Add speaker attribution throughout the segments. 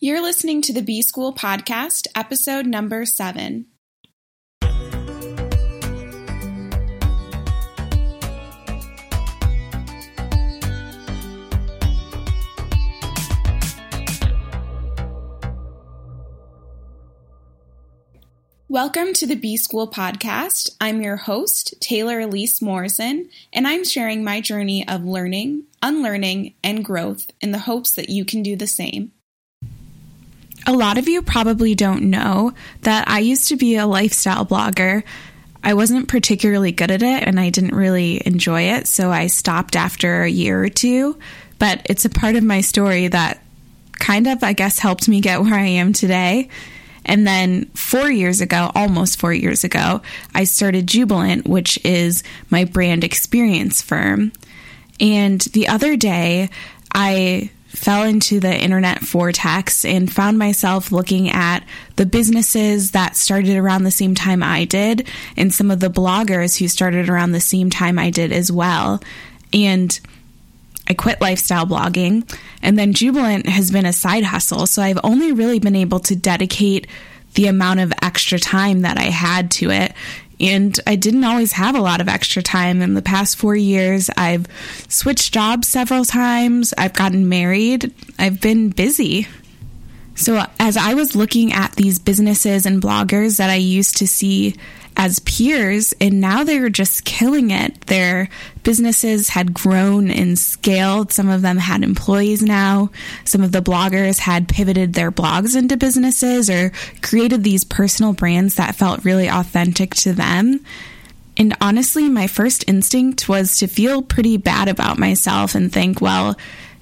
Speaker 1: You're listening to the B School Podcast, episode number seven. Welcome to the B School Podcast. I'm your host, Taylor Elyse Morrison, and I'm sharing my journey of learning, unlearning, and growth in the hopes that you can do the same. A lot of you probably don't know that I used to be a lifestyle blogger. I wasn't particularly good at it and I didn't really enjoy it, so I stopped after a year or two. But it's a part of my story that kind of, I guess, helped me get where I am today. And then four years ago, almost four years ago, I started Jubilant, which is my brand experience firm. And the other day, I fell into the internet vortex and found myself looking at the businesses that started around the same time I did and some of the bloggers who started around the same time I did as well. And I quit lifestyle blogging. And then Jubilant has been a side hustle. So I've only really been able to dedicate the amount of extra time that I had to it and I didn't always have a lot of extra time. In the past four years, I've switched jobs several times, I've gotten married, I've been busy. So, as I was looking at these businesses and bloggers that I used to see as peers, and now they were just killing it. Their businesses had grown and scaled. Some of them had employees now. Some of the bloggers had pivoted their blogs into businesses or created these personal brands that felt really authentic to them. And honestly, my first instinct was to feel pretty bad about myself and think, well,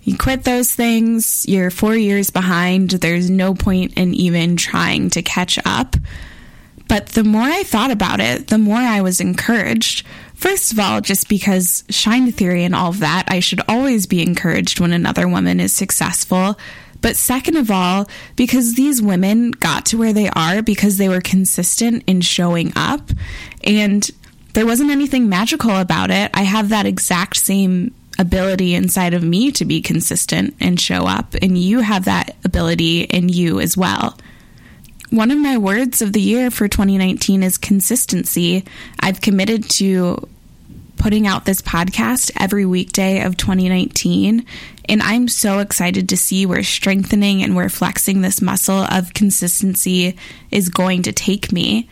Speaker 1: you quit those things, you're four years behind, there's no point in even trying to catch up. But the more I thought about it, the more I was encouraged. First of all, just because shine theory and all of that, I should always be encouraged when another woman is successful. But second of all, because these women got to where they are because they were consistent in showing up and there wasn't anything magical about it. I have that exact same ability inside of me to be consistent and show up, and you have that ability in you as well. One of my words of the year for 2019 is consistency. I've committed to putting out this podcast every weekday of 2019. And I'm so excited to see where strengthening and where flexing this muscle of consistency is going to take me.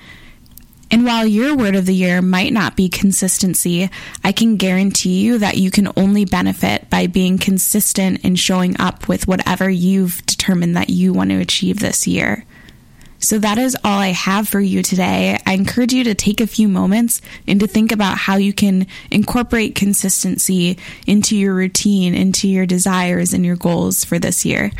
Speaker 1: And while your word of the year might not be consistency, I can guarantee you that you can only benefit by being consistent and showing up with whatever you've determined that you want to achieve this year. So that is all I have for you today. I encourage you to take a few moments and to think about how you can incorporate consistency into your routine, into your desires and your goals for this year.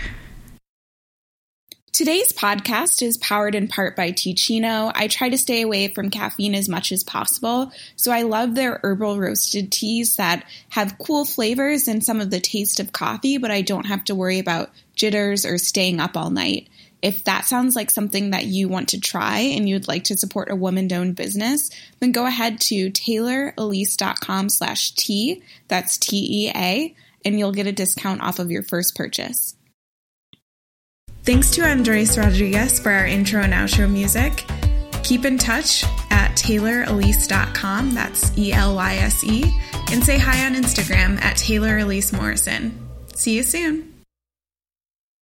Speaker 1: Today's podcast is powered in part by Teeccino. I try to stay away from caffeine as much as possible, so I love their herbal roasted teas that have cool flavors and some of the taste of coffee, but I don't have to worry about jitters or staying up all night. If that sounds like something that you want to try and you'd like to support a woman-owned business, then go ahead to taylorelyse.com slash T, that's T-E-A, and you'll get a discount off of your first purchase. Thanks to Andres Rodriguez for our intro and outro music. Keep in touch at taylorelyse.com, that's E-L-Y-S-E, and say hi on Instagram at Taylor Elyse Morrison. See you soon.